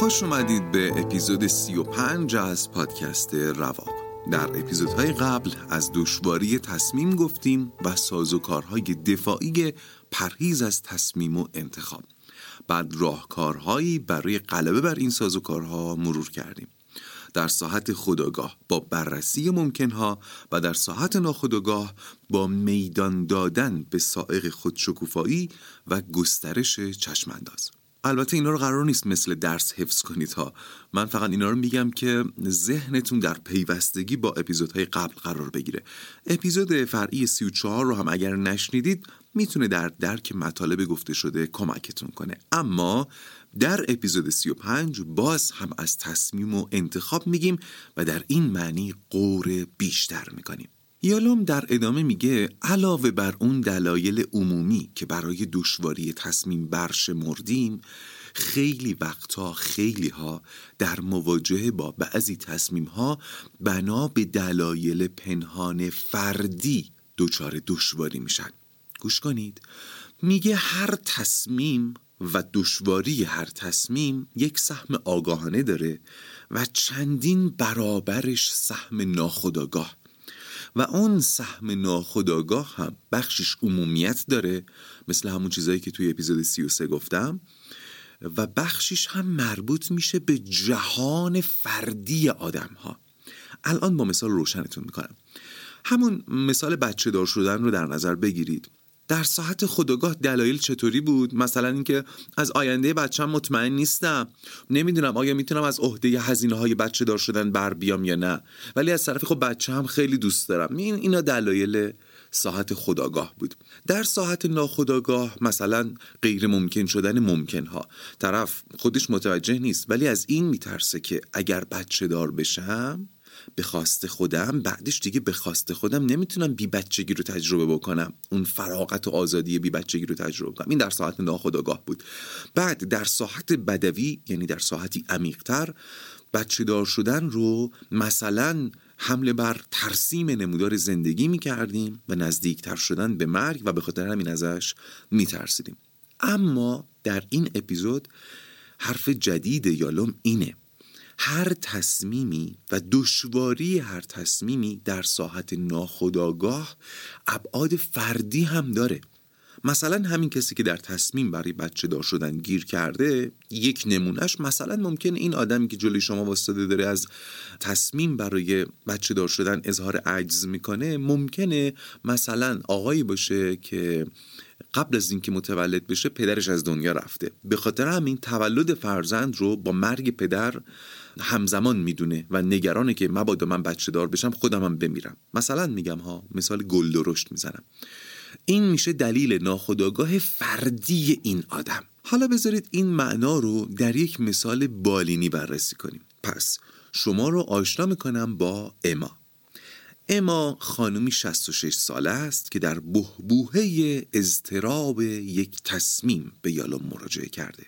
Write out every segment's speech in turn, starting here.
خوش اومدید به اپیزود 35 از پادکست رواق در اپیزودهای قبل از دشواری تصمیم گفتیم و سازوکارهای دفاعی پرهیز از تصمیم و انتخاب. بعد راهکارهایی برای غلبه بر این سازوکارها مرور کردیم. در ساحت خداگاه با بررسی ممکنها و در ساحت ناخداگاه با میدان دادن به سائق خودشکوفایی و گسترش چشمانداز. البته اینا رو قرار نیست مثل درس حفظ کنید ها. من فقط اینا رو میگم که ذهنتون در پیوستگی با اپیزودهای قبل قرار بگیره. اپیزود فرعی 34 رو هم اگر نشنیدید می‌تونه در درک مطالب گفته شده کمکتون کنه. اما در اپیزود 35 باز هم از تصمیم و انتخاب میگیم و در این معنی قور بیشتر می‌کنیم. یالوم در ادامه میگه علاوه بر اون دلایل عمومی که برای دشواری تصمیم برشمردیم خیلی وقتا خیلی ها در مواجهه با بعضی تصمیم ها بنا به دلایل پنهان فردی دچار دشواری میشن. گوش کنید. میگه هر تصمیم و دشواری هر تصمیم یک سهم آگاهانه داره و چندین برابرش سهم ناخودآگاه. و اون سهم ناخداگاه هم بخشش عمومیت داره مثل همون چیزایی که توی اپیزود 33 گفتم و بخشش هم مربوط میشه به جهان فردی آدم ها الان با مثال روشنتون می‌کنم. همون مثال بچه دار شدن رو در نظر بگیرید. در ساعت خداگاه دلایل چطوری بود؟ مثلا اینکه از آینده بچم مطمئن نیستم. نمی‌دونم آیا می‌تونم از عهده هزینه های بچه دار شدن بر بیام یا نه. ولی از طرفی خب بچه هم خیلی دوست دارم. این اینا دلایل ساعت خداگاه بود. در ساعت ناخداگاه مثلا غیر ممکن شدن ممکن ها طرف خودش متوجه نیست. ولی از این میترسه که اگر بچه دار بشم به خواست خودم بعدش دیگه به خواست خودم نمی‌تونم بی بچگی رو تجربه بکنم. اون فراغت و آزادی بی بچگی رو تجربه کنم این در ساعت ناخداگاه بود. بعد در ساعت بدوی یعنی در ساعتی عمیقتر بچه دار شدن رو مثلا حمله بر ترسیم نمودار زندگی می کردیم و نزدیکتر شدن به مرگ و به خاطر همین ازش می ترسیدیم اما در این اپیزود حرف جدید یالوم اینه. هر تصمیمی و دشواری هر تصمیمی در ساحت ناخداگاه ابعاد فردی هم داره. مثلا همین کسی که در تصمیم برای بچه دار شدن گیر کرده یک نمونهش مثلا ممکن این آدمی که جلوی شما واسطه داره از تصمیم برای بچه دار شدن اظهار عجز می‌کنه ممکنه مثلا آقایی باشه که قبل از اینکه متولد بشه پدرش از دنیا رفته. به خاطر همین تولد فرزند رو با مرگ پدر همزمان می‌دونه و نگرانه که مبادا من بچه دار بشم خودم هم بمیرم. مثلا میگم ها مثال گل درشت می‌زنم. این میشه دلیل ناخودآگاه فردی این آدم. حالا بذارید این معنا رو در یک مثال بالینی بررسی کنیم. پس شما رو آشنا می‌کنم با اما. اما خانمی 66 ساله است که در بهبوهه اضطراب یک تصمیم به یالوم مراجعه کرده.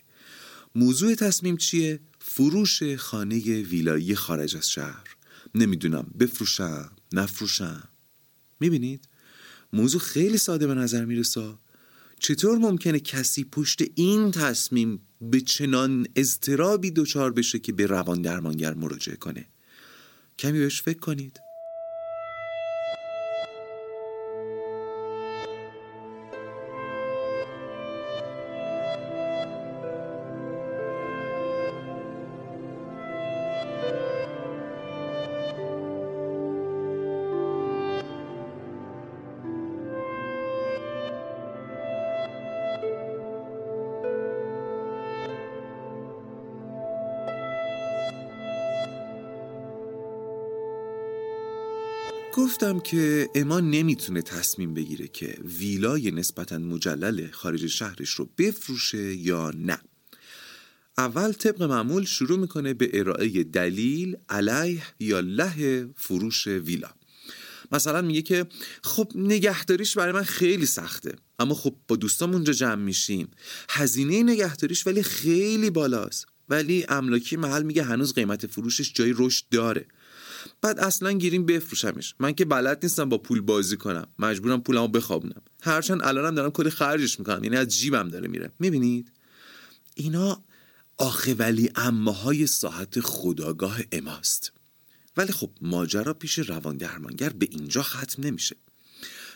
موضوع تصمیم چیه؟ فروش خانه ویلایی خارج از شهر. نمی‌دونم بفروشم نفروشم. می‌بینید؟ موضوع خیلی ساده به نظر می‌رسه. چطور ممکنه کسی پشت این تصمیم به چنان اضطرابی دچار بشه که به روان درمانگر مراجعه کنه؟ کمی بهش فکر کنید. گفتم که اما نمی‌تونه تصمیم بگیره که ویلای نسبتا مجلل خارج شهرش رو بفروشه یا نه. اول طبق معمول شروع می‌کنه به ارائه دلیل علیه یا له فروش ویلا. مثلا میگه که خب نگهداریش برای من خیلی سخته اما خب با دوستام اونجا جمع میشیم. هزینه نگهداریش ولی خیلی بالاست. ولی املاکی محل میگه هنوز قیمت فروشش جای رشد داره. بعد اصلا گیریم بفروشمش. من که بلد نیستم با پول بازی کنم. مجبورم پولمو بخوابونم. هرچند الانم دارم کلی خرجش می‌کنم. یعنی از جیبم داره میره. می‌بینید؟ اینا آخه ولی های ساعت خداگاه اماست. ولی خب ماجرا پیش روان درمانگر به اینجا ختم نمیشه.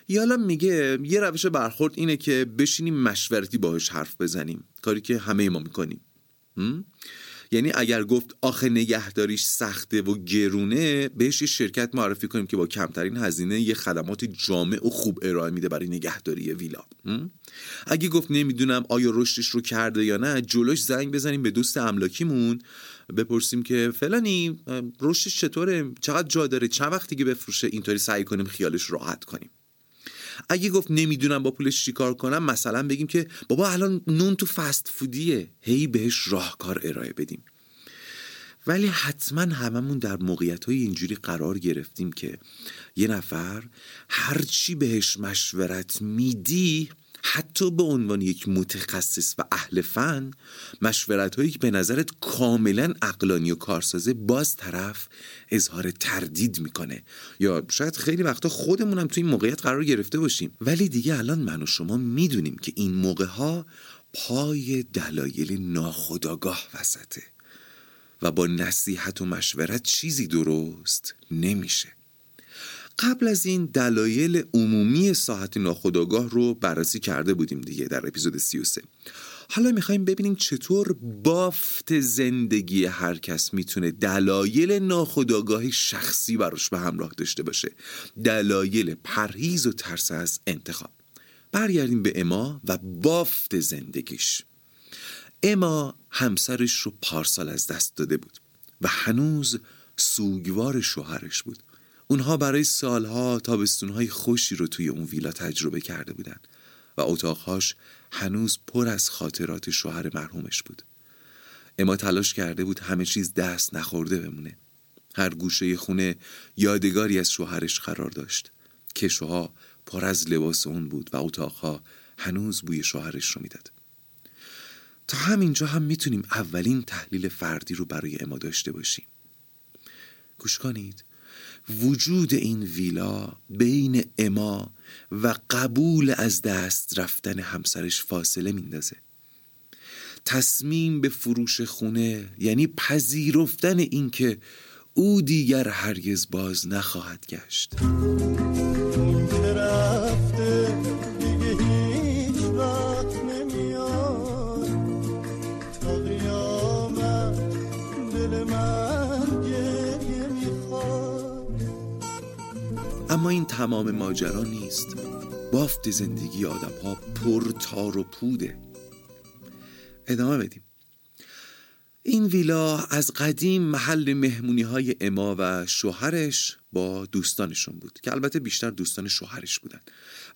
یالا میگه یه روش برخورد اینه که بشینیم مشورتی باهاش حرف بزنیم. کاری که همه ما می‌کنیم. یعنی اگر گفت آخه نگهداریش سخته و گرونه بهش یه شرکت معرفی کنیم که با کمترین هزینه یه خدمات جامع و خوب ارائه میده برای نگهداری ویلا. اگه گفت نمی‌دونم آیا رشدش رو کرده یا نه جلوش زنگ بزنیم به دوست املاکیمون بپرسیم که فلانی رشدش چطوره؟ چقدر جا داره؟ چند وقت دیگه بفروشه؟ اینطوری سعی کنیم خیالش راحت کنیم. اگه گفت نمی‌دونم با پولش چیکار کنم مثلا بگیم که بابا الان نون تو فست فودیه. هی بهش راهکار ارائه بدیم. ولی حتما هممون در موقعیت های اینجوری قرار گرفتیم که یه نفر هرچی بهش مشورت میدی حتی به عنوان یک متخصص و اهل فن مشورت هایی که به نظرت کاملا اقلانی و کارسازه باز طرف اظهار تردید می‌کنه. یا شاید خیلی وقتا خودمون هم توی این موقعیت قرار گرفته باشیم. ولی دیگه الان من و شما می‌دونیم که این موقع ها پای دلایل ناخداگاه وسطه و با نصیحت و مشورت چیزی درست نمیشه. قبل از این دلایل عمومی ساعت ناخودآگاه رو بررسی کرده بودیم دیگه در اپیزود 33 حالا می‌خوایم ببینیم چطور بافت زندگی هر کس می‌تونه دلایل ناخودآگاه شخصی براش به همراه داشته باشه. دلایل پرهیز و ترس از انتخاب. برگردیم به اما و بافت زندگیش. اما همسرش رو پارسال از دست داده بود و هنوز سوگوار شوهرش بود. اونها برای سالها تابستونهای خوشی رو توی اون ویلا تجربه کرده بودن و اتاقهاش هنوز پر از خاطرات شوهر مرحومش بود. اما تلاش کرده بود همه چیز دست نخورده بمونه. هر گوشه خونه یادگاری از شوهرش قرار داشت کشوها پر از لباس اون بود و اتاقها هنوز بوی شوهرش رو می‌داد. تا همینجا هم می‌تونیم اولین تحلیل فردی رو برای اما داشته باشیم. گوش کنید. وجود این ویلا بین اما و قبول از دست رفتن همسرش فاصله میندازه. تصمیم به فروش خونه یعنی پذیرفتن اینکه او دیگر هرگز باز نخواهد گشت. تمام ماجرا نیست. بافت زندگی آدم ها پر تار و پوده. ادامه بدیم. این ویلا از قدیم محل مهمونی های اما و شوهرش با دوستانشون بود که البته بیشتر دوستان شوهرش بودن.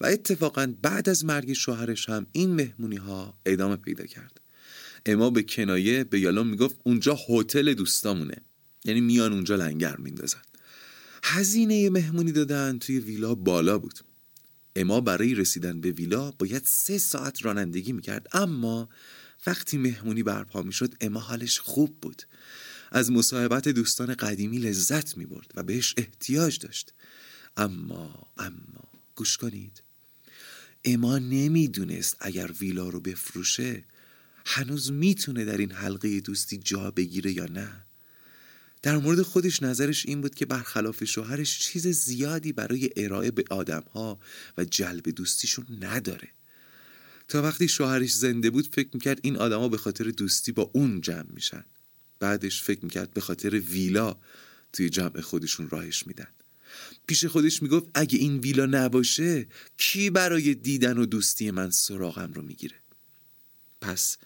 و اتفاقا بعد از مرگ شوهرش هم این مهمونی ها ادامه پیدا کرد. اما به کنایه به یالون می‌گفت اونجا هتل دوستامونه. یعنی میان اونجا لنگر میندازن. هزینه مهمونی دادن توی ویلا بالا بود. اما برای رسیدن به ویلا باید سه ساعت رانندگی می‌کرد. اما وقتی مهمونی برپا می‌شد اما حالش خوب بود. از مصاحبت دوستان قدیمی لذت می‌برد و بهش احتیاج داشت. اما اما گوش کنید. اما نمی‌دونست اگر ویلا رو بفروشه هنوز می‌تونه در این حلقه دوستی جا بگیره یا نه. در مورد خودش نظرش این بود که برخلاف شوهرش چیز زیادی برای ارائه به آدمها و جلب دوستیشون نداره. تا وقتی شوهرش زنده بود فکر می‌کرد این آدما به خاطر دوستی با اون جمع میشن. بعدش فکر می‌کرد به خاطر ویلا توی جمع خودشون راهش میدن. پیش خودش می‌گفت اگه این ویلا نباشه کی برای دیدن و دوستی من سراغم رو می‌گیره؟ پس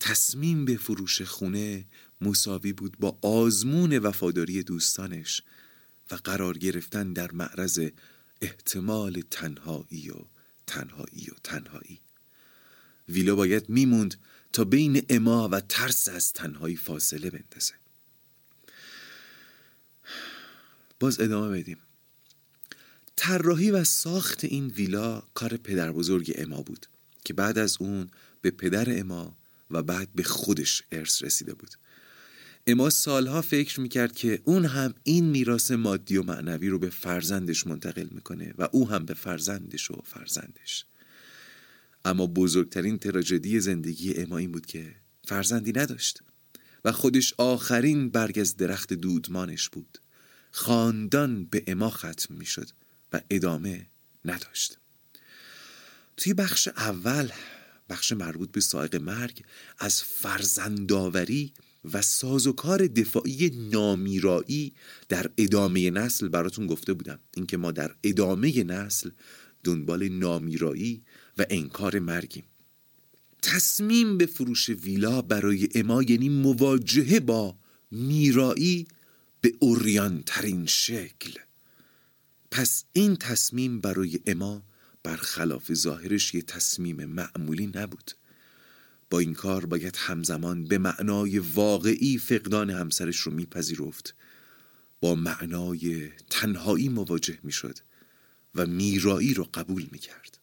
تصمیم به فروش خونه مساوی بود با آزمون وفاداری دوستانش و قرار گرفتن در معرض احتمال تنهایی و تنهایی و تنهایی. ویلا باید میموند تا بین اما و ترس از تنهایی فاصله بندازه. باز ادامه بدیم. طراحی و ساخت این ویلا کار پدر بزرگ اما بود که بعد از اون به پدر اما و بعد به خودش ارث رسیده بود. اما سالها فکر می‌کرد که اون هم این میراث مادی و معنوی رو به فرزندش منتقل می‌کنه و او هم به فرزندش و فرزندش. اما بزرگترین تراژدی زندگی اما این بود که فرزندی نداشت و خودش آخرین برگ از درخت دودمانش بود. خاندان به اما ختم می‌شد و ادامه نداشت. توی بخش اول بخش مربوط به سائق مرگ از فرزنداوری و سازوکار دفاعی نامیرایی در ادامه نسل براتون گفته بودم. اینکه ما در ادامه نسل دنبال نامیرایی و انکار مرگیم. تصمیم به فروش ویلا برای اما یعنی مواجهه با میرایی به اوریان ترین شکل. پس این تصمیم برای اما برخلاف ظاهرش یه تصمیم معمولی نبود. با این کار باید همزمان به معنای واقعی فقدان همسرش رو میپذیرفت. با معنای تنهایی مواجه می‌شد و میرایی رو قبول می‌کرد.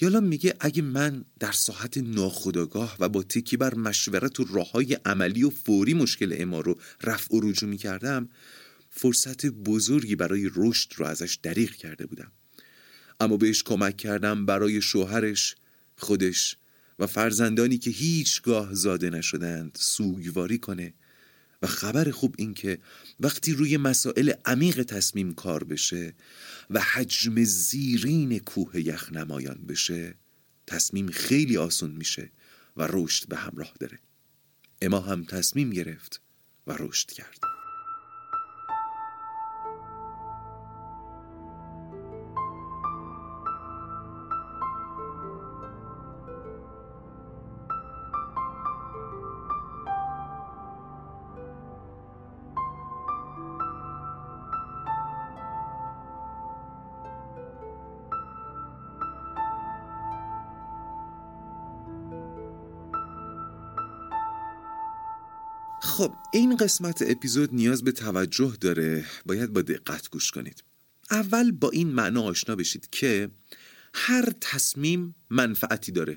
یالا میگه اگه من در ساحت ناخداگاه و با تکی بر مشورت و راه های عملی و فوری مشکل اما رو رفع و رجوع می‌کردم فرصت بزرگی برای رشد رو ازش دریغ کرده بودم. اما بهش کمک کردم برای شوهرش خودش و فرزندانی که هیچگاه زاده نشدند سوگواری کنه. و خبر خوب این که وقتی روی مسائل عمیق تصمیم کار بشه و حجم زیرین کوه یخ نمایان بشه تصمیم خیلی آسون میشه و رشد به همراه داره. اما هم تصمیم گرفت و رشد کرد. این قسمت اپیزود نیاز به توجه داره. باید با دقت گوش کنید. اول با این معنا آشنا بشید که هر تصمیم منفعتی داره.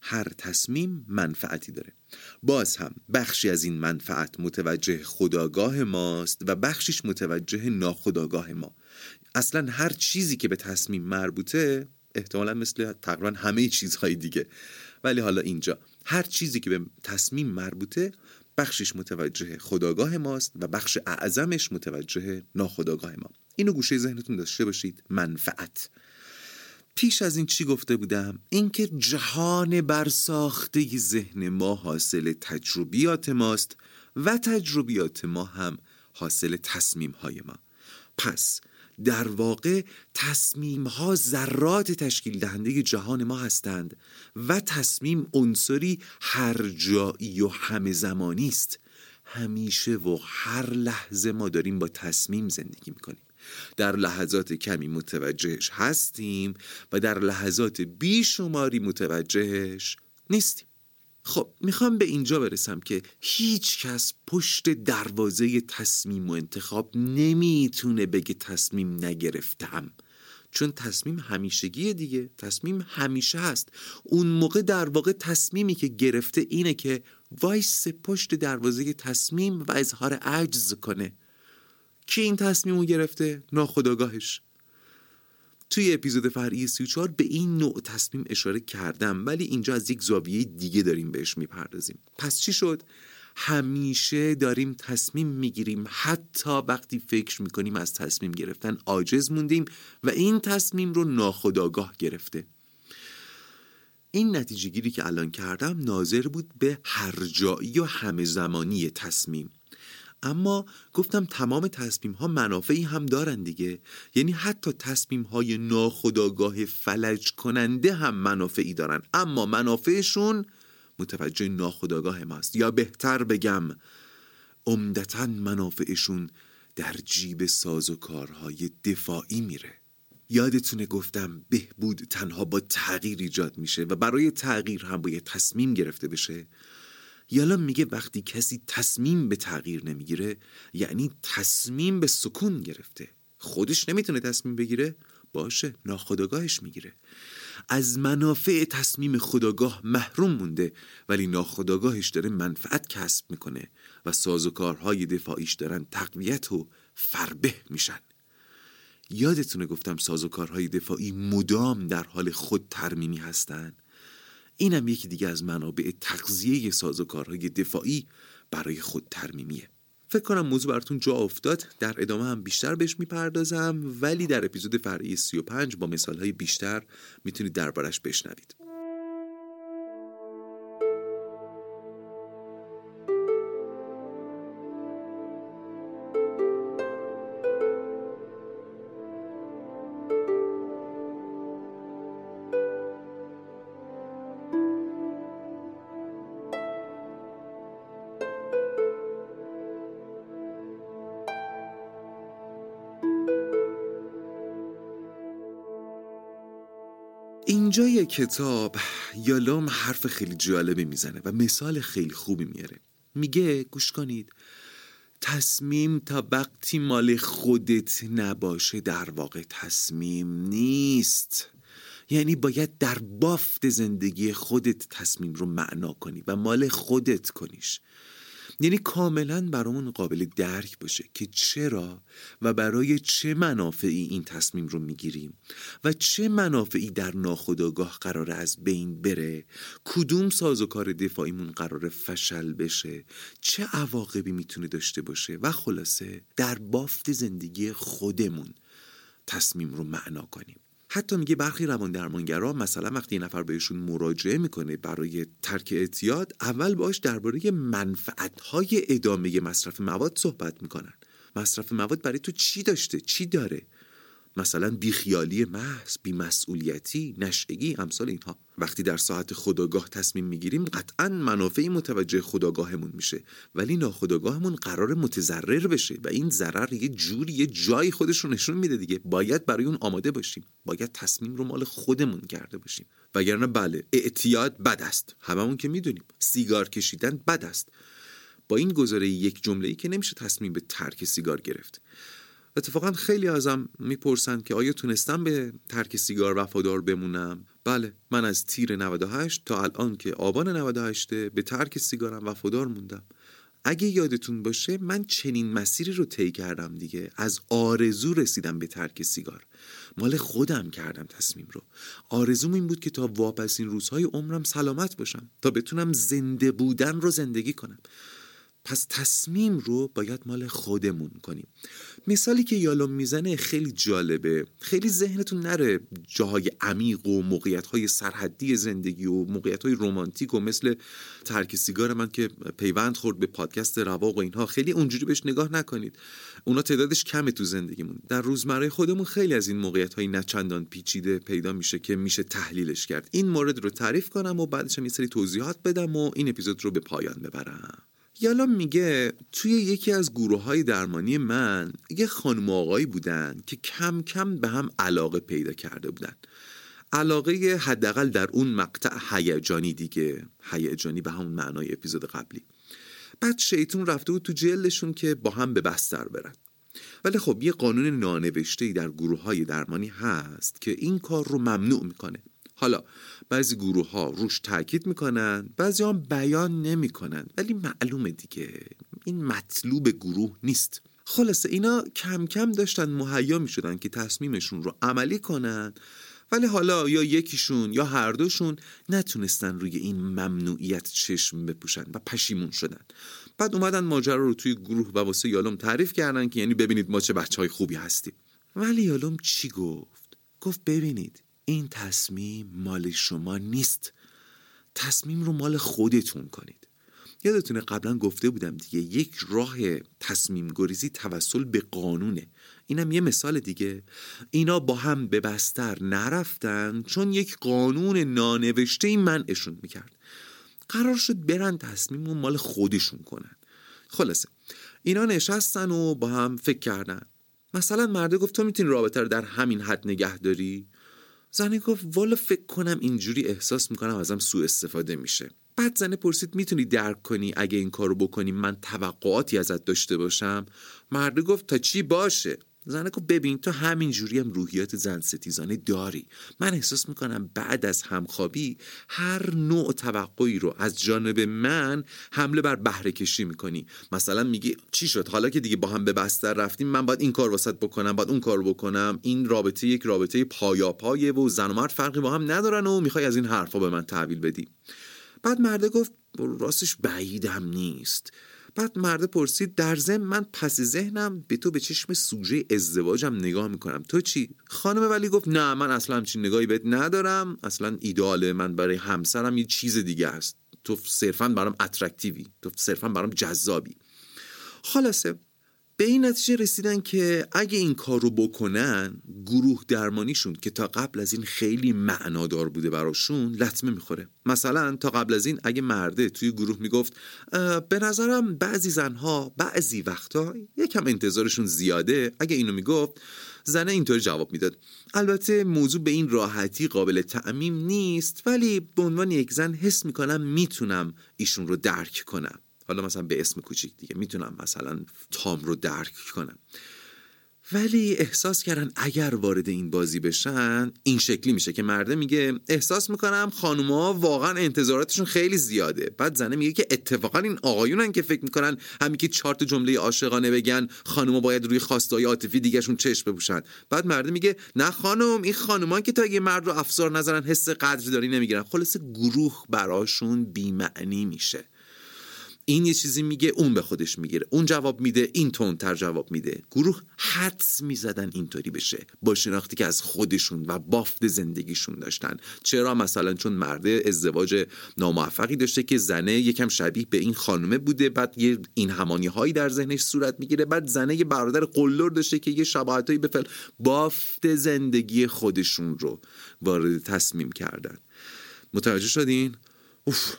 هر تصمیم منفعتی داره. باز هم بخشی از این منفعت متوجه خداگاه ماست و بخشیش متوجه ناخداگاه ما. اصلا هر چیزی که به تصمیم مربوطه احتمالا مثل تقریبا همه چیزهای دیگه. ولی حالا اینجا هر چیزی که به تصمیم مربوطه بخشش متوجه خداگاه ماست و بخش اعظمش متوجه ناخداگاه ما. اینو گوشه ذهنتون داشته باشید. منفعت. پیش از این چی گفته بودم؟ اینکه جهان برساخته ذهن ما حاصل تجربیات ماست و تجربیات ما هم حاصل تصمیم های ما. پس در واقع تصمیم ها ذرات تشکیل دهنده جهان ما هستند و تصمیم عنصری هر جایی و همه زمانی است. همیشه و هر لحظه ما داریم با تصمیم زندگی می‌کنیم. در لحظات کمی متوجهش هستیم و در لحظات بیشماری متوجهش نیستیم. خب می‌خوام به اینجا برسم که هیچ کس پشت دروازه تصمیم و انتخاب نمی‌تونه بگه تصمیم نگرفتم. چون تصمیم همیشگیه دیگه. تصمیم همیشه هست. اون موقع در واقع تصمیمی که گرفته اینه که وایس پشت دروازه تصمیم و اظهار عجز کنه. کی این تصمیم رو گرفته؟ ناخداگاهش توی اپیزود فرعی 34 به این نوع تصمیم اشاره کردم ولی اینجا از یک زاویه دیگه داریم بهش می‌پردازیم. پس چی شد؟ همیشه داریم تصمیم می‌گیریم. حتی وقتی فکر می‌کنیم از تصمیم گرفتن عاجز موندیم و این تصمیم رو ناخداگاه گرفته. این نتیجه گیری که الان کردم ناظر بود به هر جایی و همه زمانی تصمیم. اما گفتم تمام تصمیم ها منافعی هم دارن دیگه. یعنی حتی تصمیم های ناخداگاه فلج کننده هم منافعی دارن. اما منافعشون متوجه ناخداگاه ماست. یا بهتر بگم عمدتا منافعشون در جیب ساز و کارهای دفاعی میره. یادتونه گفتم بهبود تنها با تغییر ایجاد میشه و برای تغییر هم باید تصمیم گرفته بشه؟ یالا میگه وقتی کسی تصمیم به تغییر نمی‌گیره یعنی تصمیم به سکون گرفته. خودش نمی‌تونه تصمیم بگیره باشه ناخداگاهش می‌گیره. از منافع تصمیم خداگاه محروم مونده ولی ناخداگاهش داره منفعت کسب می‌کنه و سازوکارهای دفاعیش دارن تقویت و فربه میشن. یادتونه گفتم سازوکارهای دفاعی مدام در حال خود ترمیمی هستن؟ اینم یکی دیگه از منابع تغذیه سازوکارهای دفاعی برای خود ترمیمیه. فکر کنم موضوع براتون جا افتاد. در ادامه هم بیشتر بهش می‌پردازم ولی در اپیزود فرعی 35 با مثالهای بیشتر می‌تونید دربارش بشنوید. کتاب یالام حرف خیلی جالبی می‌زنه و مثال خیلی خوبی میاره. میگه گوش کنید. تصمیم تا وقتی مال خودت نباشه در واقع تصمیم نیست. یعنی باید در بافت زندگی خودت تصمیم رو معنا کنی و مال خودت کنیش. یعنی کاملا برامون قابل درک باشه که چرا و برای چه منافعی این تصمیم رو می‌گیریم و چه منافعی در ناخودآگاه قرار از بین بره کدوم سازوکار دفاعیمون قرار فشل بشه چه عواقبی می‌تونه داشته باشه و خلاصه در بافت زندگی خودمون تصمیم رو معنا کنیم. حتی میگه برخی روان درمانگرا مثلا وقتی یه نفر بهشون مراجعه می‌کنه برای ترک اعتیاد اول باش درباره منفعتهای ادامه مصرف مواد صحبت می‌کنن. مصرف مواد برای تو چی داشته؟ چی داره؟ مثلا بیخیالی محض بیمسئولیتی نشعگی امثال اینها. وقتی در ساعت خداگاه تصمیم می‌گیریم قطعا منافعی متوجه خداگاهمون میشه. ولی ناخداگاهمون قرار متضرر بشه و این ضرر یه جوری یه جایی خودش رو نشون میده دیگه. باید برای اون آماده باشیم. باید تصمیم رو مال خودمون کرده باشیم. وگرنه بله اعتیاد بد است. هممون که می‌دونیم. سیگار کشیدن بد است. با این گزاره یک جمله ای که نمیشه تصمیم به ترک سیگار گرفت. اتفاقا خیلی ازم می‌پرسند که آیا تونستم به ترک سیگار وفادار بمونم؟ بله من از تیر 98 تا الان که آبان 98 به ترک سیگارم وفادار موندم. اگه یادتون باشه من چنین مسیری رو طی کردم دیگه. از آرزو رسیدم به ترک سیگار. مال خودم کردم تصمیم رو. آرزوم این بود که تا واپسین روزهای عمرم سلامت باشم. تا بتونم زنده بودن رو زندگی کنم. پس تصمیم رو باید مال خودمون کنیم. مثالی که یالوم می‌زنه خیلی جالبه. خیلی ذهنتون نره جاهای عمیق و موقعیت های سرحدی زندگی و موقعیت های رومانتیک و مثل ترک سیگار من که پیوند خورد به پادکست رواق و اینها. خیلی اونجوری بهش نگاه نکنید. اونا تعدادش کمه تو زندگیمون. در روزمره خودمون خیلی از این موقعیت های نچندان پیچیده پیدا میشه که میشه تحلیلش کرد. این مورد رو تعریف کنم و بعدش هم یه سری توضیحات بدم و این اپیزود رو به پایان ببرم. یالا میگه توی یکی از گروه های درمانی من یه خانم آقایی بودن که کم کم به هم علاقه پیدا کرده بودن. علاقه حداقل در اون مقطع هیجانی دیگه. هیجانی به همون معنای اپیزود قبلی. بعد شیطون رفته بود تو جلشون که با هم به بستر برن. ولی خب یه قانون نانوشته در گروه های درمانی هست که این کار رو ممنوع می‌کنه. حالا بعضی گروه ها روش تاکید می‌کنن بعضی هم بیان نمی‌کنن. ولی معلومه دیگه. این مطلوب گروه نیست. خلاصه اینا کم کم داشتن مهیا می‌شدن که تصمیمشون رو عملی کنن. ولی حالا یا یکیشون یا هر دوشون نتونستن روی این ممنوعیت چشم بپوشن و پشیمون شدن. بعد اومدن ماجرا رو توی گروه و واسه یالوم تعریف کردن که یعنی ببینید ما چه بچه های خوبی هستیم. ولی یالوم چی گفت؟ گفت ببینید این تصمیم مال شما نیست. تصمیم رو مال خودتون کنید. یادتونه قبلا گفته بودم دیگه یک راه تصمیم گریزی توسل به قانونه. اینم یه مثال دیگه. اینا با هم به بستر نرفتن چون یک قانون نانوشته منعشون می‌کرد. قرار شد برن تصمیم رو مال خودشون کنن. خلاصه اینا نشستن و با هم فکر کردن. مثلا مرده گفت تو می‌تونی رابطه رو در همین حد نگه داری؟ زنه گفت والا فکر کنم اینجوری احساس می‌کنم ازم سوء استفاده میشه. بعد زنه پرسید می‌تونی درک کنی اگه این کارو بکنی من توقعاتی ازت داشته باشم؟ مرده گفت تا چی باشه؟ گفت ببین تو همین جوری هم روحیات زن ستیزانه داری. من احساس می‌کنم بعد از همخوابی هر نوع توقعی رو از جانب من حمله بر بهره کشی می‌کنی. مثلا میگی چی شد؟ حالا که دیگه با هم به بستر رفتیم من باید این کار واسط بکنم باید اون کار بکنم. این رابطه یک رابطه پایاپایه و زن و مرد فرقی با هم ندارن و می‌خوای از این حرفا به من تحویل بدی. بعد مرده گفت راستش بعیدم نیست. بعد مرده پرسید در ضمن من پس ذهنم به تو به چشم سوژه ازدواجم نگاه می‌کنم. تو چی؟ خانم ولی گفت نه من اصلا همچین نگاهی بهت ندارم. اصلا ایدال من برای همسرم یه چیز دیگه است تو صرفا برام اترکتیوی تو صرفا برام جذابی. خلاصه به این نتیجه رسیدن که اگه این کار رو بکنن گروه درمانیشون که تا قبل از این خیلی معنادار بوده براشون لطمه می‌خوره. مثلا تا قبل از این اگه مرده توی گروه می‌گفت به نظرم بعضی زنها بعضی وقتا یکم انتظارشون زیاده. اگه اینو می‌گفت زنه اینطور جواب می‌داد. البته موضوع به این راحتی قابل تعمیم نیست ولی به عنوان یک زن حس می‌کنم می‌تونم ایشون رو درک کنم. حالا مثلا به اسم کوچیک دیگه می‌تونم مثلا تام رو درک کنم. ولی احساس کردن اگر وارد این بازی بشن این شکلی میشه که مرده میگه احساس می‌کنم خانوما واقعا انتظاراتشون خیلی زیاده. بعد زنه میگه که اتفاقا این آقایونن که فکر می‌کنن همین که چهار جمله عاشقانه بگن خانوما باید روی خواستای عاطفی دیگهشون چشم بپوشن. بعد مرده میگه نه خانم این خانومان که تا یه مرد رو افسار نظرن حس قدردانی نمی‌گیرن. خلاصه گروه براشون بیمعنی میشه. این یه چیزی میگه اون به خودش می‌گیره. اون جواب میده این تر جواب میده. گروه حدس می‌زدن اینطوری بشه. با شناختی که از خودشون و بافت زندگیشون داشتن. چرا؟ مثلا چون مرده ازدواج ناموفقی داشته که زنه یکم شبیه به این خانمه بوده بعد یه این همانی هایی در ذهنش صورت می‌گیره. بعد زنه یه برادر قلدر داشته که یه شباهتایی به فعل بافت زندگی خودشون رو وارد تصمیم کردن. متوجه شدین؟ اوف.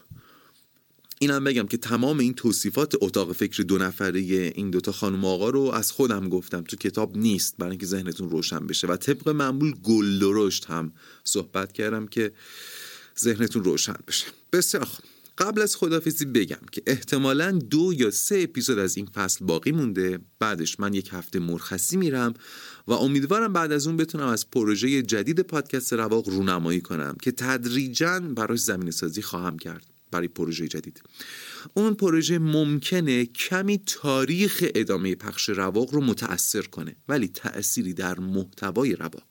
اینم بگم که تمام این توصیفات اتاق فکر دو نفره این دوتا خانم آقا رو از خودم گفتم. تو کتاب نیست برای اینکه ذهنتون روشن بشه. و طبق معمول گل درشت هم صحبت کردم که ذهنتون روشن بشه. بسیار خوب. قبل از خدافیزی بگم که احتمالا دو یا سه اپیزود از این فصل باقی مونده. بعدش من یک هفته مرخصی میرم و امیدوارم بعد از اون بتونم از پروژه جدید پادکست رواق رونمایی کنم که تدریجا براش زمین سازی خواهم کرد. برای پروژه جدید. اون پروژه ممکنه کمی تاریخ ادامه پخش رواق رو متأثر کنه ولی تأثیری در محتوای رواق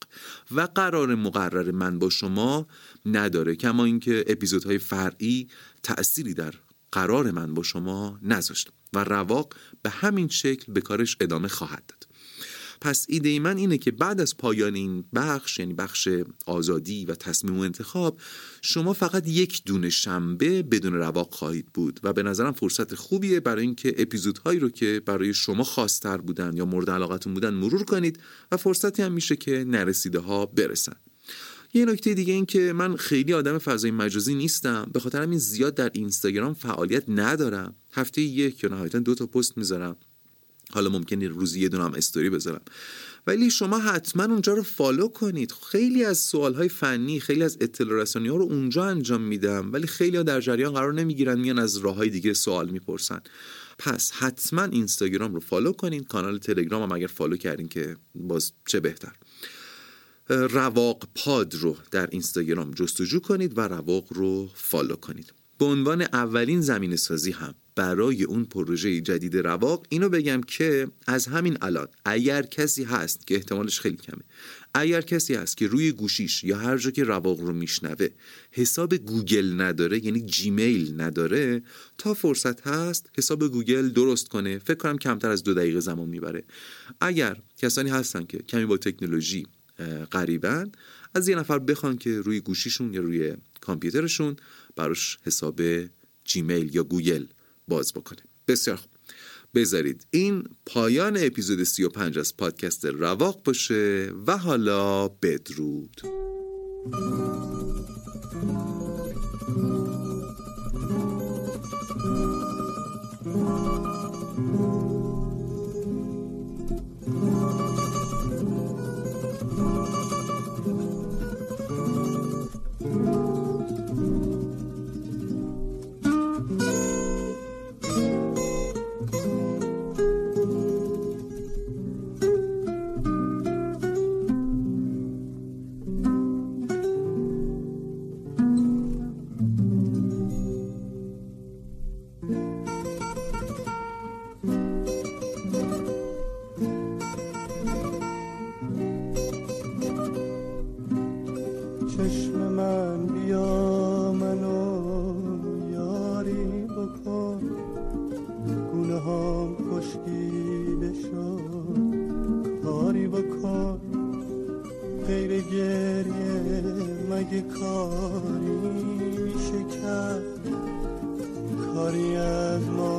و قرار مقرر من با شما نداره کما اینکه اپیزودهای فرعی تأثیری در قرار من با شما نذاشت و رواق به همین شکل به کارش ادامه خواهد داد. پس ایده من اینه که بعد از پایان این بخش یعنی بخش آزادی و تصمیم و انتخاب شما فقط یک دونه شنبه بدون رواق خواهید بود و به نظرم فرصت خوبیه برای اینکه اپیزودهایی رو که برای شما خاصتر بودن یا مورد علاقتون بودن مرور کنید و فرصتی هم میشه که نرسیده ها برسن. یه نکته دیگه این که من خیلی آدم فضای مجازی نیستم. به خاطر همین زیاد در اینستاگرام فعالیت ندارم. هفته یک یا نهایتا دو تا پست می‌ذارم. حالا ممکنه روزی یه دونم استوری بذارم. ولی شما حتما اونجا رو فالو کنید. خیلی از سوال های فنی خیلی از اطلاع رسانی ها رو اونجا انجام میدم. ولی خیلی ها در جریان قرار نمی‌گیرن میان از راه های دیگه سوال می‌پرسن. پس حتما اینستاگرام رو follow کنید کانال تلگرام هم اگر follow کردین که باز چه بهتر. رواق پاد رو در اینستاگرام جستجو کنید و رواق رو follow کنید. به عنوان اولین زمینه سازی هم برای اون پروژه جدید رواق اینو بگم که از همین الان اگر کسی هست که احتمالش خیلی کمه اگر کسی هست که روی گوشیش یا هر جا که رواق رو میشنوه حساب گوگل نداره یعنی جیمیل نداره تا فرصت هست حساب گوگل درست کنه. فکر کنم کمتر از دو دقیقه زمان می‌بره. اگر کسانی هستن که کمی با تکنولوژی غریبن از یه نفر بخوان که روی گوشیشون یا روی کامپیوترشون براش حساب جیمیل یا گوگل باز بکنه. بسیار خوب. بذارید این پایان اپیزود 35 از پادکست رواق باشه و حالا بدرود. gloria, gloria.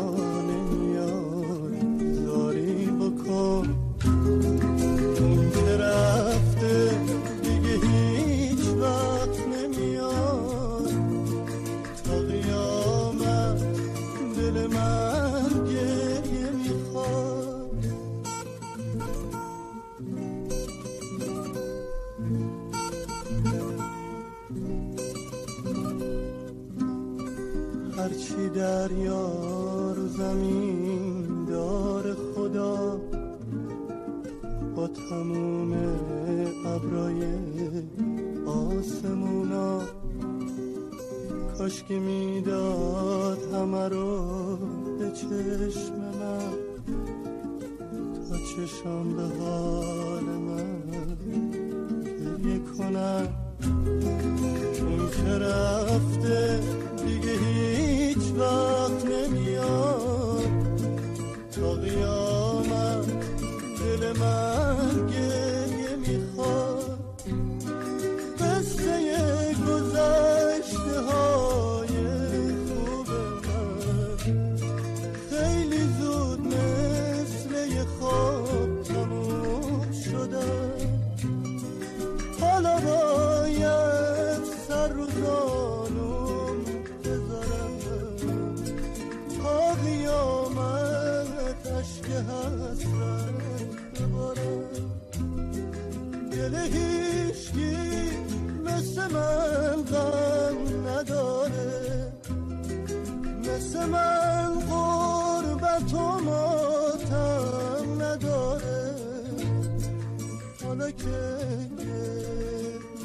حالا که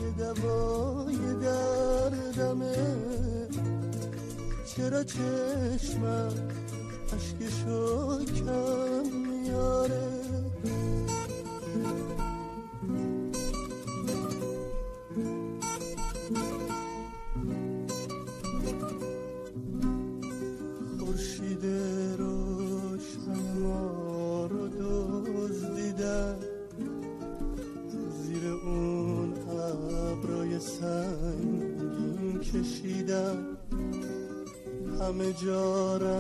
یه دوای دردمه چرا چشمم اشکشو کم میاره؟ llora.